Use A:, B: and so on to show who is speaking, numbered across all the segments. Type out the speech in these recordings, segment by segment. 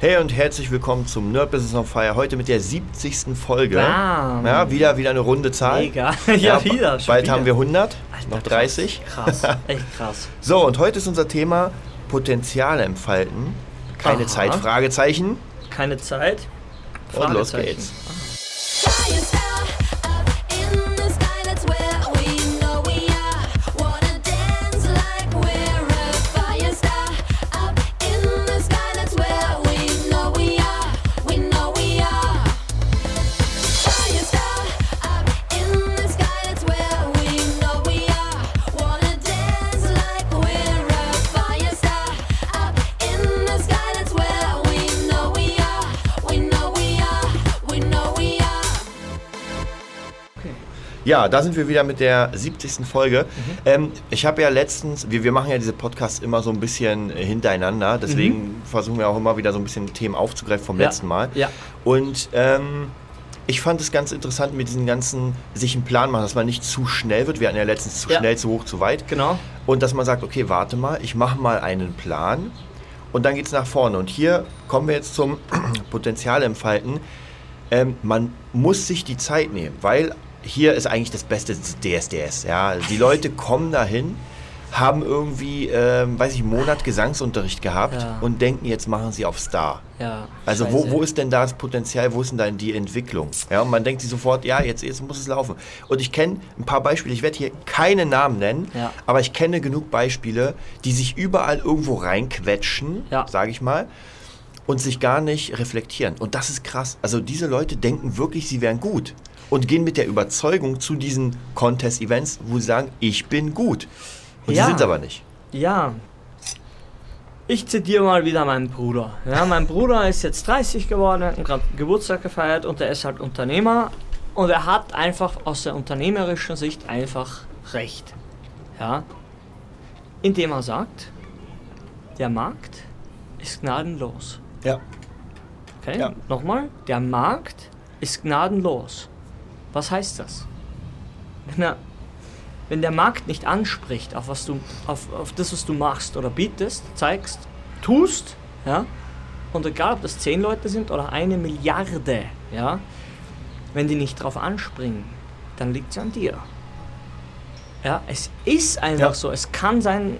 A: Hey und herzlich willkommen zum Nerd Business on Fire. Heute mit der 70. Folge.
B: Bam.
A: Ja, wieder, wieder eine runde Zahl.
B: Mega. Ja, wieder. schon
A: Bald
B: wieder.
A: haben wir 100,
B: Alter,
A: noch
B: krass,
A: 30.
B: Krass, echt krass.
A: So, und heute ist unser Thema Potenzial entfalten. Keine
B: Aha.
A: Zeit, Fragezeichen.
B: Keine Zeit.
A: Und los
B: Fragezeichen.
A: geht's. Ja, da sind wir wieder mit der 70. Folge.
B: Mhm.
A: Ähm, ich habe ja letztens, wir, wir machen ja diese Podcasts immer so ein bisschen äh, hintereinander, deswegen versuchen wir auch immer wieder so ein bisschen Themen aufzugreifen vom
B: Mhm. Ja.
A: letzten Mal.
B: Ja.
A: Und ähm, ich fand es ganz interessant mit diesen ganzen, sich einen Plan machen, dass man nicht zu schnell wird. Wir hatten ja letztens zu
B: Ja.
A: schnell, zu hoch, zu weit.
B: Genau.
A: Und dass man sagt, okay, warte mal, ich mache mal einen Plan und dann geht es nach vorne. Und hier kommen wir jetzt zum Potenzial entfalten. Ähm, man muss sich die Zeit nehmen, weil hier ist eigentlich das Beste DSDS. Ja? Die Leute kommen dahin, haben irgendwie, ähm, weiß ich, einen Monat Gesangsunterricht gehabt
B: Ja.
A: und denken, jetzt machen sie auf Star.
B: Ja.
A: Also wo, wo ist denn da das Potenzial, wo ist denn da die Entwicklung? Ja, und man denkt sich sofort, ja, jetzt, jetzt muss es laufen. Und ich kenne ein paar Beispiele, ich werde hier keine Namen nennen,
B: Ja.
A: aber ich kenne genug Beispiele, die sich überall irgendwo reinquetschen, sage ich mal, und sich gar nicht reflektieren. Und das ist krass. Also diese Leute denken wirklich, sie wären gut und gehen mit der Überzeugung zu diesen Contest-Events, wo sie sagen, ich bin gut. Und
B: Ja.
A: sie sind aber nicht.
B: Ja. Ich zitiere mal wieder meinen Bruder. Ja, mein Bruder ist jetzt 30 geworden, hat gerade Geburtstag gefeiert und er ist halt Unternehmer und er hat einfach aus der unternehmerischen Sicht einfach recht. Ja. Indem er sagt, der Markt ist gnadenlos.
A: Ja.
B: Okay?
A: Ja.
B: Nochmal, der Markt ist gnadenlos. Was heißt das? Wenn, er, wenn der Markt nicht anspricht auf, was du, auf, auf das, was du machst oder bietest, zeigst, tust, ja, und egal ob das 10 Leute sind oder eine Milliarde, ja, wenn die nicht drauf anspringen, dann liegt es an dir. Ja, es ist einfach
A: Ja.
B: so. Es kann sein,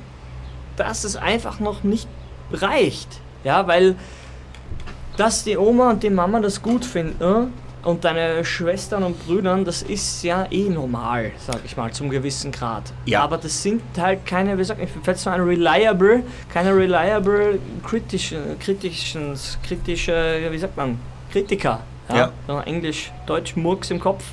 B: dass es einfach noch nicht reicht. Ja, weil dass die Oma und die Mama das gut finden und deine Schwestern und Brüdern, das ist ja eh normal, sag ich mal, zum gewissen Grad.
A: Ja.
B: Aber das sind halt keine, wie sagt ich fällt ein reliable, keine reliable kritischen, kritischen, kritische, wie sagt man, Kritiker.
A: Ja.
B: So Englisch, Deutsch, Murks im Kopf.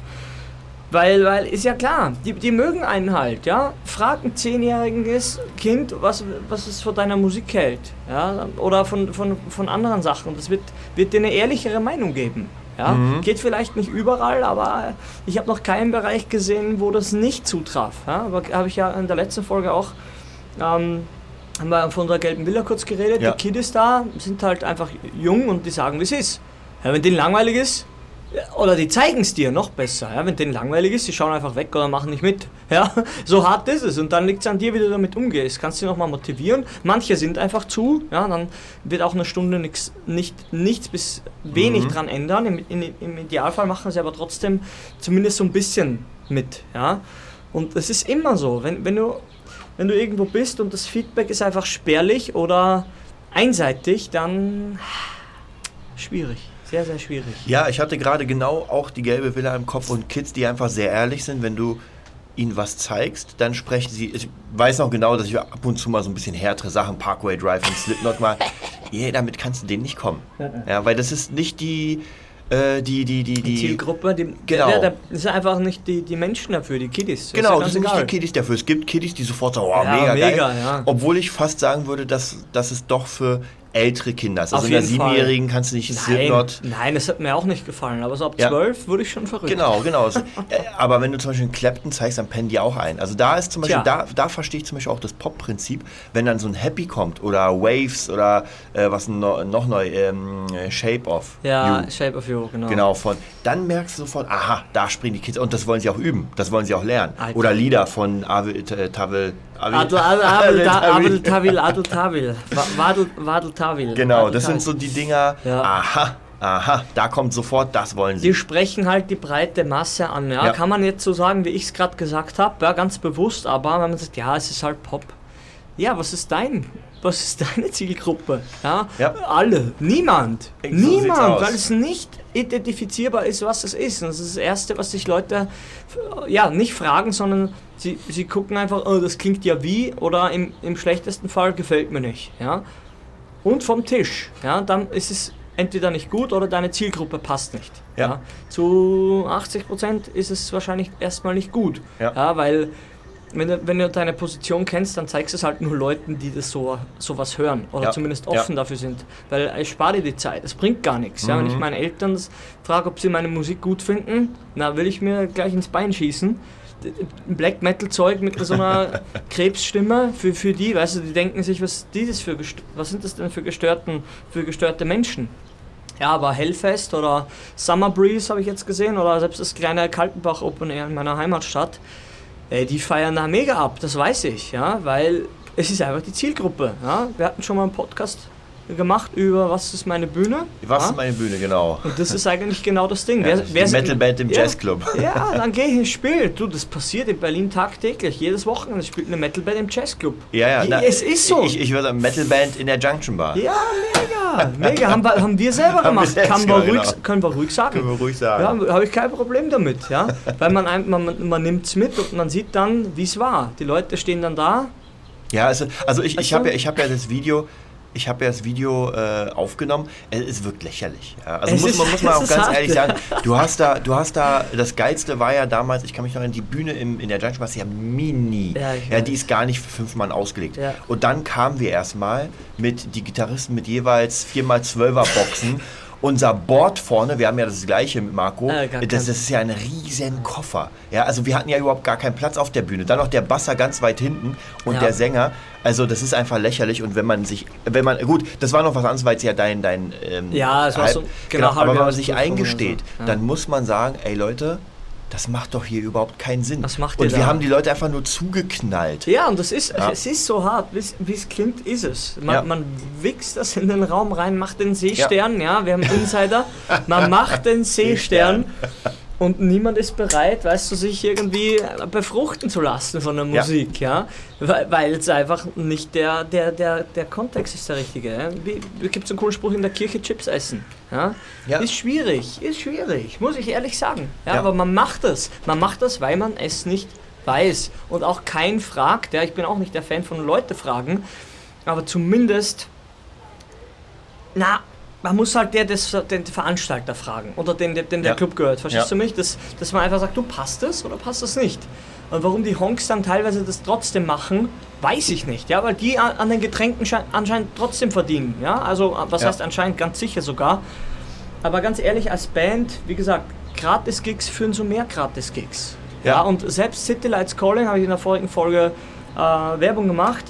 B: Weil, weil, ist ja klar, die, die mögen einen halt, ja. Frag ein zehnjähriges Kind, was, was es von deiner Musik hält, ja. Oder von, von, von anderen Sachen. Das wird, wird dir eine ehrlichere Meinung geben. Ja. Geht vielleicht nicht überall, aber ich habe noch keinen Bereich gesehen, wo das nicht zutraf. Ja. Aber habe ich ja in der letzten Folge auch ähm, haben wir von unserer gelben Villa kurz geredet.
A: Ja.
B: Die Kiddies da sind halt einfach jung und die sagen, wie es ist. Ja, wenn denen langweilig ist, oder die zeigen es dir noch besser. Ja? Wenn denen langweilig ist, die schauen einfach weg oder machen nicht mit. Ja? So hart ist es. Und dann liegt es an dir, wie du damit umgehst. Kannst du nochmal motivieren. Manche sind einfach zu. Ja? Dann wird auch eine Stunde nix, nicht, nichts bis wenig
A: Mhm.
B: dran ändern. Im, in, Im Idealfall machen sie aber trotzdem zumindest so ein bisschen mit. Ja? Und es ist immer so. Wenn, wenn, du, wenn du irgendwo bist und das Feedback ist einfach spärlich oder einseitig, dann schwierig. Sehr, sehr schwierig.
A: Ja, ich hatte gerade genau auch die gelbe Villa im Kopf und Kids, die einfach sehr ehrlich sind, wenn du ihnen was zeigst, dann sprechen sie. Ich weiß noch genau, dass ich ab und zu mal so ein bisschen härtere Sachen, Parkway Drive und Slipknot mal. Yeah, damit kannst du denen nicht kommen. Ja, weil das ist nicht die, äh, die, die, die,
B: Die
A: die.
B: Zielgruppe, die,
A: Genau.
B: der, das sind einfach nicht die, die Menschen dafür, die Kiddies.
A: Genau, das
B: das
A: sind
B: ja
A: nicht die
B: egal.
A: Kiddies dafür. Es gibt Kiddies, die sofort sagen, oh,
B: Ja,
A: mega,
B: mega,
A: geil.
B: ja.
A: Obwohl ich fast sagen würde, dass, dass es doch für ältere Kinder.
B: Auf
A: Also in der. Siebenjährigen kannst du nicht
B: Nein, nein, das hat mir auch nicht gefallen, aber so ab
A: Ja.
B: 12 würde ich schon verrückt.
A: Genau, genau. Äh, Aber wenn du zum Beispiel einen Clapton zeigst, dann pennen die auch ein. Also da ist zum Beispiel,
B: Tja.
A: da, da verstehe ich zum Beispiel auch das Pop-Prinzip, wenn dann so ein Happy kommt oder Waves oder äh, was no, noch neu, ähm, Shape of
B: Ja,
A: You.
B: Shape of You, genau.
A: Genau, von. Dann merkst du sofort, aha, da springen die Kids. Und das wollen sie auch üben, das wollen sie auch lernen.
B: Alter.
A: Oder Lieder von Avil, T- Tavel,
B: Adel, Adel, Adel, Adel, Tawil, Adel, Tawil. Wa- Wadel, Wadel, Tawil.
A: Genau, das sind so die Dinger.
B: Ja.
A: Aha, aha, da kommt sofort, das wollen sie.
B: Die sprechen halt die breite Masse an. Ja?
A: Ja.
B: Kann man jetzt so sagen, wie ich es gerade gesagt habe, ja, ganz bewusst, aber wenn man sagt, ja, es ist halt Pop. Ja, was ist dein? Was ist deine Zielgruppe? Ja,
A: Ja.
B: alle, niemand,
A: So
B: niemand, weil es nicht identifizierbar ist, was es ist. Und das ist das Erste, was sich Leute ja nicht fragen, sondern sie, sie gucken einfach, oh, das klingt ja wie oder im, im schlechtesten Fall gefällt mir nicht. Ja, und vom Tisch. Ja, dann ist es entweder nicht gut oder deine Zielgruppe passt nicht.
A: Ja.
B: Zu 80% ist es wahrscheinlich erstmal nicht gut.
A: Ja.
B: weil wenn du, wenn du deine Position kennst, dann zeigst du es halt nur Leuten, die das so sowas hören oder
A: Ja.
B: zumindest
A: Ja.
B: offen dafür sind. Weil ich spare dir die Zeit, es bringt gar nichts. Ja, wenn ich
A: Mhm.
B: meine Eltern frage, ob sie meine Musik gut finden, na will ich mir gleich ins Bein schießen. Black Metal Zeug mit so einer Krebsstimme für, für die, weißt du, die denken sich, was ist dieses für was sind das denn für gestörten für gestörte Menschen? Ja, aber Hellfest oder Summer Breeze habe ich jetzt gesehen oder selbst das kleine Kaltenbach Open Air in meiner Heimatstadt, ey, die feiern da mega ab, das weiß ich, ja, weil es ist einfach die Zielgruppe. Ja. Wir hatten schon mal einen Podcast gemacht über was ist meine Bühne.
A: Was
B: ja?
A: ist meine Bühne, genau.
B: Und das ist eigentlich genau das Ding.
A: Ja, die Metalband im
B: ja,
A: Jazzclub.
B: Ja, dann gehe ich ins Spiel. Du, das passiert in Berlin tagtäglich. Jedes Wochenende spielt eine Metalband im Jazzclub.
A: Ja, ja.
B: Ja, es ist so.
A: Ich, ich würde Metalband in der Junction Bar.
B: Ja, mega. Mega. Haben wir, haben wir selber
A: wir
B: gemacht.
A: selbst
B: Kann
A: gemacht,
B: ruhig. Können wir ruhig sagen.
A: Können wir ruhig sagen.
B: Ja, habe ich kein Problem damit, ja. Weil man, ein- man, man nimmt es mit und man sieht dann, wie es war. Die Leute stehen dann da.
A: Ja, also, also ich, ich
B: du?
A: habe ja, ich hab ja das Video, ich habe ja das Video äh, aufgenommen. Es wirkt lächerlich. Ja. Also
B: Es
A: muss
B: ist-
A: man, muss man
B: es
A: auch ganz
B: hart.
A: ehrlich sagen, du hast da, du hast da, das Geilste war ja damals, ich kann mich noch an die Bühne im, in der Junction Bar, ja mini.
B: Ja,
A: Ja, die ist gar nicht für fünf Mann ausgelegt.
B: Ja.
A: Und dann kamen wir erstmal mit die Gitarristen mit jeweils 4x12er Boxen. Unser Board vorne, wir haben ja das gleiche mit Marco,
B: Äh,
A: das, ist ja ein riesen Koffer. Ja, also wir hatten ja überhaupt gar keinen Platz auf der Bühne. Dann noch der Basser ganz weit hinten und
B: Ja.
A: der Sänger. Also das ist einfach lächerlich und wenn man sich, wenn man, gut, das war noch was anderes, weil es ja dein, dein, ähm,
B: Ja, es war so-
A: genau,
B: genau,
A: aber wenn man sich eingesteht,
B: so, ja.
A: dann muss man sagen, ey Leute, das macht doch hier überhaupt keinen Sinn.
B: Was macht
A: und wir
B: da?
A: haben die Leute einfach nur zugeknallt.
B: Ja, und das ist,
A: Ja.
B: es ist so hart, wie es klingt, ist es. Man,
A: Ja.
B: man wichst das in den Raum rein, macht den Seestern, ja, wir haben Insider, man macht den Seestern und niemand ist bereit, weißt du, sich irgendwie befruchten zu lassen von der
A: Ja.
B: Musik, ja, weil, weil es einfach nicht der, der, der, der Kontext ist der richtige. Ja? Gibt es einen coolen Spruch in der Kirche, Chips essen, ja?
A: Ja.
B: Ist schwierig, ist schwierig, muss ich ehrlich sagen, ja,
A: Ja.
B: aber man macht es, man macht das, weil man es nicht weiß und auch kein fragt, ja, ich bin auch nicht der Fan von Leute fragen, aber zumindest, na, man muss halt der, des, den Veranstalter fragen oder den, den, den der
A: Ja.
B: Club gehört, verstehst
A: Ja.
B: du mich? Dass, dass man einfach sagt, du passt es oder passt es nicht? Und warum die Honks dann teilweise das trotzdem machen, weiß ich nicht, ja, weil die an, an den Getränken schein- anscheinend trotzdem verdienen, ja, also was
A: Ja.
B: heißt anscheinend, ganz sicher sogar. Aber ganz ehrlich, als Band, wie gesagt, Gratis-Gigs führen zu mehr Gratis-Gigs. Ja.
A: Ja.
B: und selbst City Lights Calling, habe ich in der vorigen Folge äh, Werbung gemacht,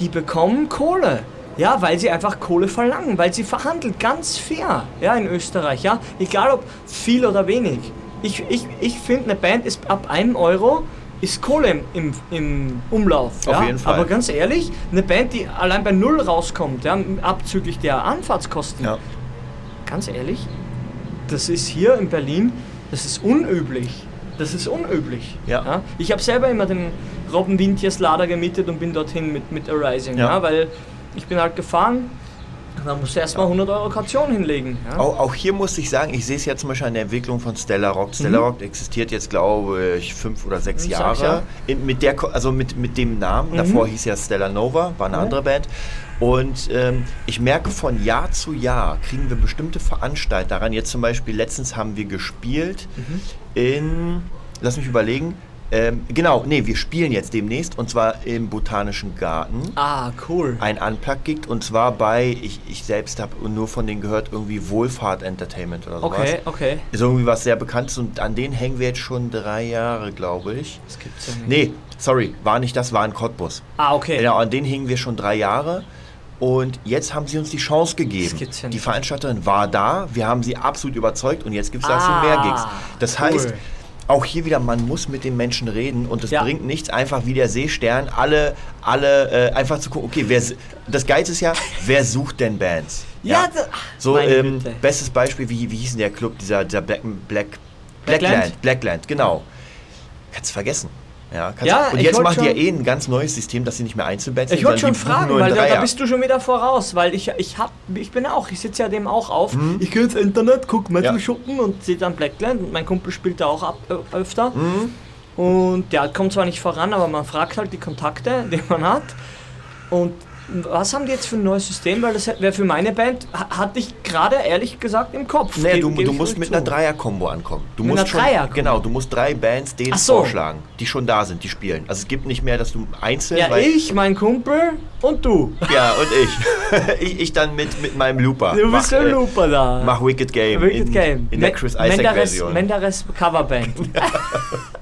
B: die bekommen Kohle. Ja, weil sie einfach Kohle verlangen, weil sie verhandeln ganz fair, ja, in Österreich, ja. Egal ob viel oder wenig. Ich, ich, ich finde, eine Band ist ab einem Euro ist Kohle im, im, Umlauf.
A: Auf
B: ja?
A: jeden Fall.
B: Aber ganz ehrlich, eine Band, die allein bei Null rauskommt, ja, abzüglich der Anfahrtskosten,
A: Ja.
B: ganz ehrlich, das ist hier in Berlin, das ist unüblich. Das ist unüblich.
A: Ja.
B: Ich habe selber immer den Robben Wintjes Lader gemietet und bin dorthin mit, mit Arising, ja.
A: Ja.
B: weil ich bin halt gefahren, da musst du erstmal 100 Euro Kaution hinlegen. Ja?
A: Auch, auch hier muss ich sagen, ich sehe es ja zum Beispiel an der Entwicklung von Stella Rock. Stella
B: Mhm.
A: Rock existiert jetzt, glaube ich, fünf oder sechs
B: Fünf,
A: Jahre.
B: Jahre.
A: In, mit, der, also mit, mit dem Namen.
B: Mhm.
A: Davor hieß ja Stella Nova, war eine
B: Mhm.
A: andere Band. Und ähm, ich merke von Jahr zu Jahr kriegen wir bestimmte Veranstalter ran. Jetzt zum Beispiel, letztens haben wir gespielt
B: Mhm.
A: in, lass mich überlegen, ähm, genau, nee, wir spielen jetzt demnächst und zwar im Botanischen Garten
B: Ah, cool.
A: ein Unplugged und zwar bei, ich, ich selbst habe nur von denen gehört, irgendwie Wohlfahrt Entertainment oder sowas.
B: Okay, okay.
A: Ist irgendwie was sehr Bekanntes und an denen hängen wir jetzt schon drei Jahre, glaube ich.
B: Das gibt's ja nicht.
A: Nee, sorry, war nicht das, war in Cottbus.
B: Ah, okay.
A: Genau, an denen hingen wir schon drei Jahre und jetzt haben sie uns die Chance gegeben.
B: Das gibt's ja
A: die
B: nicht.
A: Veranstalterin war da, wir haben sie absolut überzeugt und jetzt gibt es dazu
B: Ah,
A: mehr Gigs. Das
B: cool.
A: heißt, auch hier wieder, man muss mit den Menschen reden und es
B: Ja.
A: bringt nichts, einfach wie der Seestern, alle, alle äh, einfach zu gucken, okay, wer, das Geilste ist ja, wer sucht denn Bands?
B: Ja, da-
A: so, ähm, bestes Beispiel, wie, wie hieß denn der Club, dieser, dieser Black, Black,
B: Blackland?
A: Blackland, Blackland, genau. Kannst vergessen. Ja, kannst
B: Ja,
A: und
B: ich
A: jetzt machen die ja
B: schon-
A: eh ein ganz neues System, dass sie nicht mehr
B: Ich
A: sind,
B: wollte schon fragen, weil da, da bist du schon wieder voraus, weil ich, ich hab, ich bin auch, ich sitze ja dem auch auf. Ich gehe ins Internet, guck Metal
A: Ja.
B: Schuppen und sehe dann Blackland und mein Kumpel spielt da auch ab, äh, öfter.
A: Mhm.
B: Und der kommt zwar nicht voran, aber man fragt halt die Kontakte, die man hat. Und was haben die jetzt für ein neues System? Weil das wäre für meine Band, ha- hatte ich gerade ehrlich gesagt im Kopf.
A: Nee,
B: Ge-
A: du, du musst mit
B: zu.
A: einer Dreier-Kombo ankommen. Du
B: Mit
A: musst
B: einer
A: schon,
B: Dreier-Kombo?
A: Genau, du musst drei Bands denen
B: so.
A: vorschlagen, die schon da sind, die spielen. Also es gibt nicht mehr, dass du einzeln...
B: Ja, ich, mein Kumpel und du.
A: Ja, und ich. ich. Ich dann mit, mit meinem Looper.
B: Du bist
A: Mach,
B: der
A: äh,
B: Looper da.
A: Mach Wicked Game.
B: Wicked
A: in,
B: Game.
A: In der Chris
B: Menderes,
A: Isaac-Version.
B: Menderes Coverband.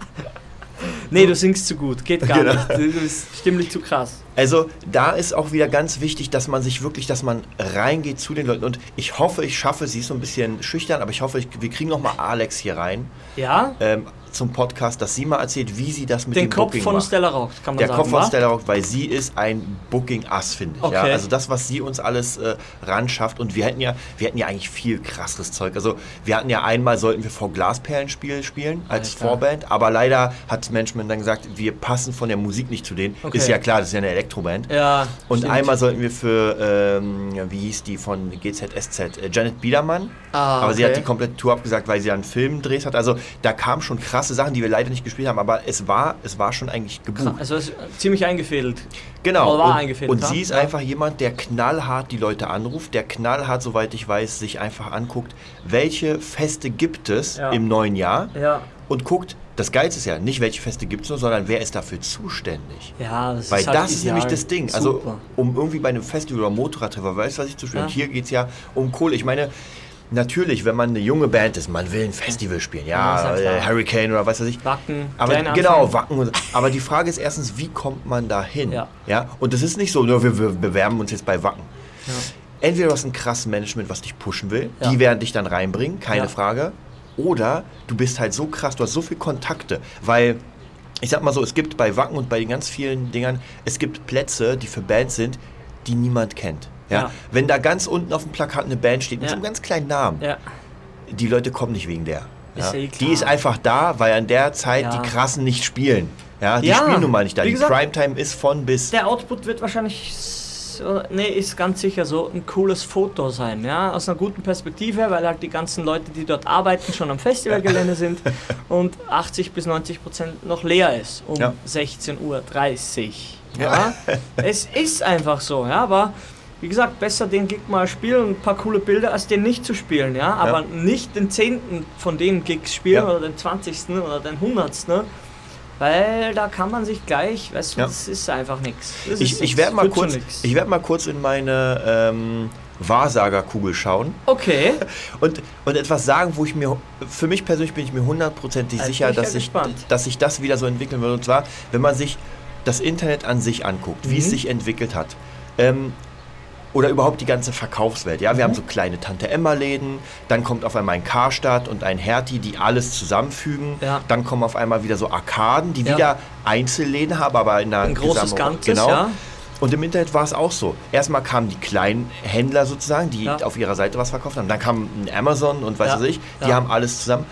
B: nee, du singst zu gut. Geht gar
A: Genau.
B: nicht. Du bist stimmlich zu krass.
A: Also da ist auch wieder ganz wichtig, dass man sich wirklich, dass man reingeht zu den Leuten. Und ich hoffe, ich schaffe, sie ist so ein bisschen schüchtern, aber ich hoffe, ich, wir kriegen nochmal Alex hier rein
B: Ja?
A: ähm, zum Podcast, dass sie mal erzählt, wie sie das mit
B: Den
A: dem
B: Kopf
A: Booking
B: von
A: macht.
B: Stella Rock, kann man
A: Der
B: sagen.
A: Kopf von
B: wa?
A: Stella Rock, weil sie ist ein Booking-Ass, finde ich. Ja?
B: Okay.
A: Also das, was sie uns alles äh, ran schafft. Und wir hätten ja, wir hätten ja eigentlich viel krasseres Zeug. Also wir hatten ja einmal, sollten wir vor Glasperlenspiel spielen als
B: Alter.
A: Vorband, aber leider hat das Management dann gesagt, wir passen von der Musik nicht zu denen.
B: Okay.
A: Ist ja klar, das ist ja eine Elektroband.
B: Ja.
A: Und
B: stimmt.
A: einmal sollten wir für, ähm, ja, wie hieß die von GZSZ, äh, Janet Biedermann.
B: Ah,
A: aber sie
B: okay.
A: hat die komplette Tour abgesagt, weil sie einen Filmdrehs hat. Also da kamen schon krasse Sachen, die wir leider nicht gespielt haben, aber es war, es war schon eigentlich gebucht.
B: Also es ist ziemlich eingefädelt.
A: Genau.
B: War
A: und,
B: eingefädelt,
A: und sie ist
B: Ja.
A: einfach jemand, der knallhart die Leute anruft, der knallhart, soweit ich weiß, sich einfach anguckt, welche Feste gibt es
B: Ja.
A: im neuen Jahr
B: Ja.
A: und guckt, das Geilste ist ja nicht, welche Feste gibt es, nur, sondern wer ist dafür zuständig.
B: Ja, das
A: Weil
B: ist halt
A: das ist nämlich das Ding. Also,
B: Super.
A: um irgendwie bei einem Festival oder Motorradtreffer, weißt du, was ich zu spielen?
B: Ja.
A: Hier geht es ja um Kohle. Ich meine, natürlich, wenn man eine junge Band ist, man will ein Festival spielen.
B: Ja,
A: Ja, äh. Hurricane oder was weiß ich.
B: Wacken,
A: Aber genau. Wacken. Und, aber die Frage ist erstens, wie kommt man da hin?
B: Ja.
A: Ja? Und das ist nicht so, nur wir, wir bewerben uns jetzt bei Wacken.
B: Ja.
A: Entweder du hast ein krasses Management, was dich pushen will, die werden dich dann reinbringen, keine. Frage. Oder du bist halt so krass, du hast so viele Kontakte, weil ich sag mal so, es gibt bei Wacken und bei den ganz vielen Dingern, es gibt Plätze, die für Bands sind, die niemand kennt. Ja?
B: Ja.
A: Wenn da ganz unten auf dem Plakat eine Band steht mit
B: Ja.
A: so einem ganz kleinen Namen,
B: Ja.
A: die Leute kommen nicht wegen der.
B: Ist
A: Ja?
B: ja eh
A: Die ist einfach da, weil an der Zeit
B: Ja.
A: die Krassen nicht spielen. Ja, die
B: Ja,
A: spielen nun mal nicht da.
B: wie
A: Die
B: gesagt,
A: Primetime ist von bis.
B: Der Output wird wahrscheinlich, oder- nee, ist ganz sicher so ein cooles Foto sein, ja, aus einer guten Perspektive, weil halt die ganzen Leute, die dort arbeiten, schon am Festivalgelände sind und 80 bis 90 Prozent noch leer ist um
A: Ja.
B: 16.30 Uhr. Ja. es ist einfach so, ja, aber wie gesagt, besser den Gig mal spielen ein paar coole Bilder, als den nicht zu spielen, ja, aber nicht den zehnten von den Gigs spielen
A: Ja.
B: oder den 20. oder den 100. Weil da kann man sich gleich, weißt du,
A: Ja.
B: das ist einfach nichts.
A: Ich, ich werde mal, kurz- ich werd mal kurz in meine ähm, Wahrsagerkugel schauen
B: Okay.
A: und, und etwas sagen, wo ich mir, für mich persönlich bin ich mir hundertprozentig
B: Also
A: sicher,
B: ich ja
A: dass, ich, dass sich das wieder so entwickeln wird. Und zwar, wenn man sich das Internet an sich anguckt, wie es
B: Mhm.
A: sich entwickelt hat. Ähm, oder überhaupt die ganze Verkaufswelt. Ja, wir
B: Mhm.
A: haben so kleine Tante Emma Läden, dann kommt auf einmal ein Karstadt und ein Hertie, die alles zusammenfügen.
B: Ja.
A: Dann kommen auf einmal wieder so Arkaden, die
B: Ja.
A: wieder Einzelläden haben, aber in einer
B: Ein großes Ganzes,
A: genau.
B: ja.
A: Und im Internet war es auch so. Erstmal kamen die kleinen Händler sozusagen, die auf ihrer Seite was verkauft haben. Dann kam ein Amazon und weiß was ich, die haben alles zusammen.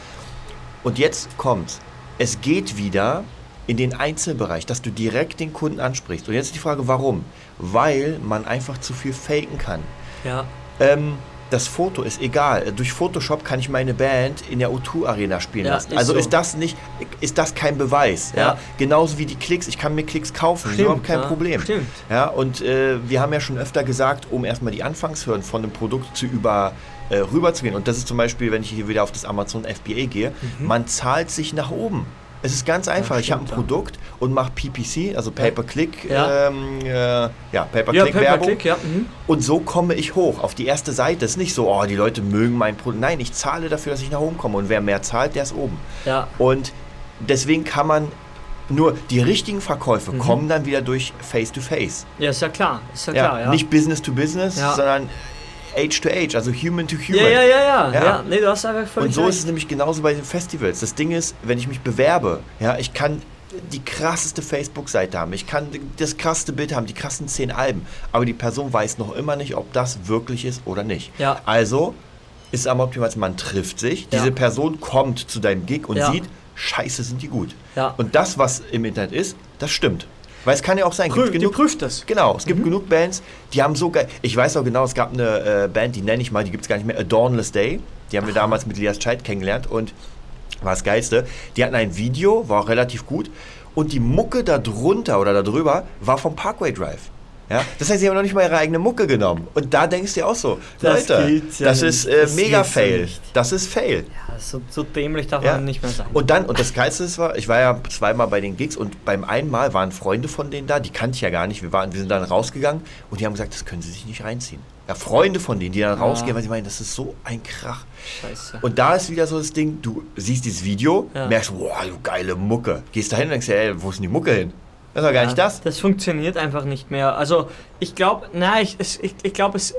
A: Und jetzt kommt's. Es geht wieder in den Einzelbereich, dass du direkt den Kunden ansprichst. Und jetzt ist die Frage, warum? Weil man einfach zu viel faken kann.
B: Ja.
A: Ähm, das Foto ist egal. Durch Photoshop kann ich meine Band in der O2 Arena spielen
B: Ja,
A: lassen.
B: ist
A: Also
B: so.
A: ist das nicht, ist das kein Beweis. Ja.
B: Ja.
A: Genauso wie die Klicks. Ich kann mir Klicks kaufen.
B: Stimmt,
A: überhaupt kein
B: ja.
A: Problem.
B: Stimmt.
A: Ja, und äh, wir haben ja schon öfter gesagt, um erstmal die Anfangshürden von einem Produkt zu über äh, rüberzugehen. Und das ist zum Beispiel, wenn ich hier wieder auf das Amazon FBA gehe, man zahlt sich nach oben. Es ist ganz einfach. ich habe ein
B: ja.
A: Produkt und mache PPC, also Pay-per-Click,
B: Ja.
A: ähm, äh, ja,
B: Ja,
A: Pay-per-Click-Werbung.
B: Pay-per-Click, ja. Mhm.
A: Und so komme ich hoch auf die erste Seite. Es ist nicht so, oh, die Leute mögen mein Produkt. Nein, ich zahle dafür, dass ich nach oben komme. Und wer mehr zahlt, der ist oben.
B: Ja.
A: Und deswegen kann man nur die richtigen Verkäufe
B: Mhm.
A: kommen dann wieder durch Face-to-Face.
B: Ja, ist ja klar. Ist ja,
A: Ja,
B: klar, ja.
A: Nicht Business to Business,
B: Ja.
A: sondern Age to Age, also Human to Human.
B: Ja, ja, ja, ja,
A: Ja.
B: Nee, du hast einfach völlig
A: Und so ist
B: recht.
A: es nämlich genauso bei den Festivals. Das Ding ist, wenn ich mich bewerbe, ja, ich kann die krasseste Facebook-Seite haben, ich kann das krasseste Bild haben, die krassen zehn Alben, aber die Person weiß noch immer nicht, ob das wirklich ist oder nicht.
B: Ja.
A: Also ist es am optimalsten, man trifft sich,
B: Ja.
A: diese Person kommt zu deinem Gig und
B: Ja.
A: sieht, scheiße, sind die gut.
B: Ja.
A: Und das, was im Internet ist, das stimmt. Weil es kann ja auch sein,
B: Prüf,
A: gibt
B: die
A: genug,
B: prüft das.
A: Genau, es gibt genug Bands, die haben so geil. Ich weiß auch genau, es gab eine äh, Band, die nenne ich mal, die gibt es gar nicht mehr, A Dawnless Day. Die haben wir damals mit Elias Scheid kennengelernt und war das Geilste. Die hatten ein Video, war auch relativ gut. Und die Mucke da drunter oder da drüber war vom Parkway Drive. Ja? Das heißt, sie haben noch nicht mal ihre eigene Mucke genommen. Und da denkst du dir auch so,
B: Das
A: Leute,
B: ja
A: das ist äh,
B: Das
A: mega
B: ja
A: Fail. Das ist Fail.
B: Ja, so, so dämlich darf
A: Ja.
B: man nicht mehr sein.
A: Und dann, und das Geilste ist, war, ich war ja zweimal bei den Gigs und beim einen Mal waren Freunde von denen da, die kannte ich ja gar nicht. Wir, waren, wir sind dann rausgegangen und die haben gesagt, das können sie sich nicht reinziehen. Ja, Freunde von denen, die dann rausgehen, weil sie meinen, das ist so ein Krach.
B: Scheiße.
A: Und da ist wieder so das Ding, du siehst dieses Video,
B: Ja.
A: merkst, wow, du geile Mucke. Gehst da hin und denkst, dir, ey, wo ist denn die Mucke hin? Das ist doch gar nicht das.
B: Das funktioniert einfach nicht mehr. Also ich glaube, na, ich, ich, ich glaube, es,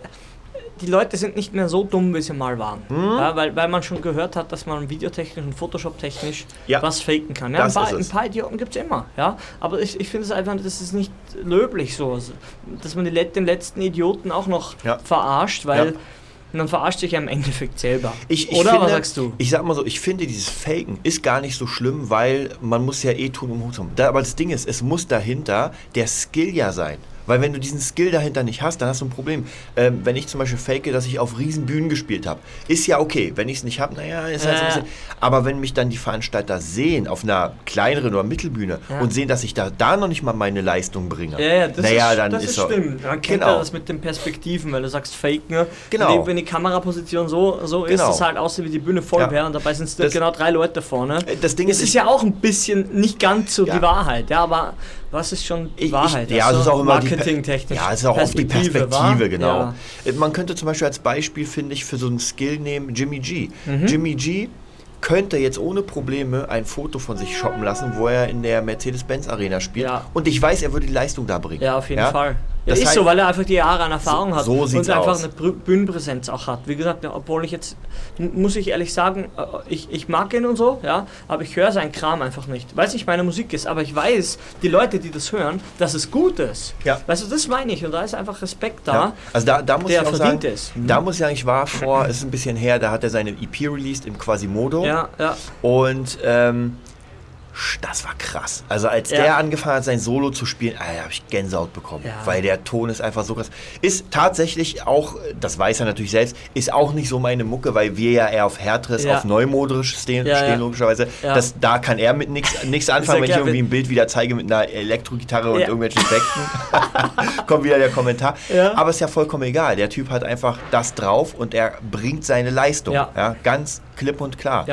B: die Leute sind nicht mehr so dumm, wie sie mal waren.
A: Hm?
B: Ja, weil, weil man schon gehört hat, dass man videotechnisch und Photoshop-technisch
A: Ja.
B: was faken kann. Ja, ein, paar,
A: ist
B: ein paar Idioten gibt es immer. Ja? Aber ich, ich finde es einfach, das ist nicht löblich so. Also, Dass man die, den letzten Idioten auch noch
A: Ja.
B: verarscht, weil
A: Ja.
B: man verarscht sich ja im Endeffekt selber.
A: Ich, ich
B: Oder
A: finde,
B: was sagst du?
A: Ich sag mal so, ich finde dieses Faken ist gar nicht so schlimm, weil man muss ja eh tun, um haben. Da, aber das Ding ist, es muss dahinter der Skill ja sein. Weil wenn du diesen Skill dahinter nicht hast, dann hast du ein Problem. Ähm, wenn ich zum Beispiel fake, dass ich auf riesen Bühnen gespielt habe, ist ja okay. Wenn ich es nicht habe, naja, ist halt so ein bisschen. Aber wenn mich dann die Veranstalter sehen auf einer kleineren oder Mittelbühne
B: Ja.
A: und sehen, dass ich da, da noch nicht mal meine Leistung bringe,
B: Ja, ja, das,
A: naja,
B: ist,
A: dann
B: das
A: ist
B: ist stimmt. Man kennt
A: Genau.
B: ja das mit den Perspektiven, weil du sagst Fake, ne?
A: Genau.
B: Wenn die, wenn die Kameraposition so, so ist,
A: Genau.
B: dass halt aussieht wie die Bühne voll
A: Ja.
B: wäre und dabei sind es genau drei Leute vorne.
A: Das Ding
B: es
A: ist,
B: ist ja auch ein bisschen nicht ganz so die Wahrheit, ja, aber was ist schon Wahrheit?
A: Ich, ja, es ist auch immer
B: marketingtechnisch.
A: Ja, es ist auch oft die Perspektive,
B: wa?
A: genau.
B: Ja.
A: Äh, Man könnte zum Beispiel als Beispiel, finde ich, für so einen Skill nehmen, Jimmy G.
B: Mhm.
A: Jimmy G könnte jetzt ohne Probleme ein Foto von sich shoppen lassen, wo er in der Mercedes-Benz Arena spielt.
B: Ja.
A: Und ich weiß, er würde die Leistung da bringen.
B: Ja, auf jeden Fall. Ja,
A: Das
B: ist
A: heißt-
B: so, weil er einfach die Jahre an Erfahrung
A: So-
B: hat
A: so
B: und einfach
A: aus.
B: eine Bühnenpräsenz auch hat. Wie gesagt, obwohl ich jetzt, muss ich ehrlich sagen, äh, ich, ich mag ihn und so, ja, aber ich höre seinen Kram einfach nicht, weil es nicht meine Musik ist. Aber ich weiß, die Leute, die das hören, dass es gut ist.
A: Ja.
B: Weißt du, das meine ich und da ist einfach Respekt da.
A: Ja. Also da, da muss
B: der
A: ich auch
B: verdient
A: sagen,
B: es. Mhm.
A: da muss ich sagen, ich war vor, es ist ein bisschen her, da hat er seine EP released im Quasimodo.
B: Ja, ja.
A: Und ähm, das war krass. Also als
B: Ja.
A: der angefangen hat, sein Solo zu spielen, ah, habe ich Gänsehaut bekommen.
B: Ja.
A: Weil der Ton ist einfach so krass. Ist tatsächlich auch, das weiß er natürlich selbst, ist auch nicht so meine Mucke, weil wir ja eher auf härteres,
B: Ja.
A: auf neumoderisch stehen, stehen logischerweise. Das, da kann er mit nichts anfangen, wenn ich irgendwie ein Bild wieder zeige mit einer Elektrogitarre und irgendwelchen Effekten. Kommt wieder der Kommentar. Aber ist ja vollkommen egal. Der Typ hat einfach das drauf und er bringt seine Leistung.
B: Ja.
A: ganz klipp und klar.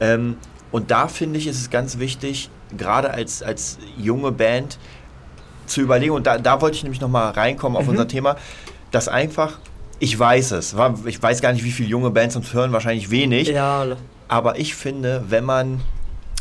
A: Ähm, und da finde ich, ist es ganz wichtig, gerade als, als junge Band zu überlegen, und da, da wollte ich nämlich nochmal reinkommen
B: Mhm.
A: auf unser Thema, dass einfach, ich weiß es, ich weiß gar nicht, wie viele junge Bands uns hören, wahrscheinlich wenig,
B: Ja,
A: aber ich finde, wenn man,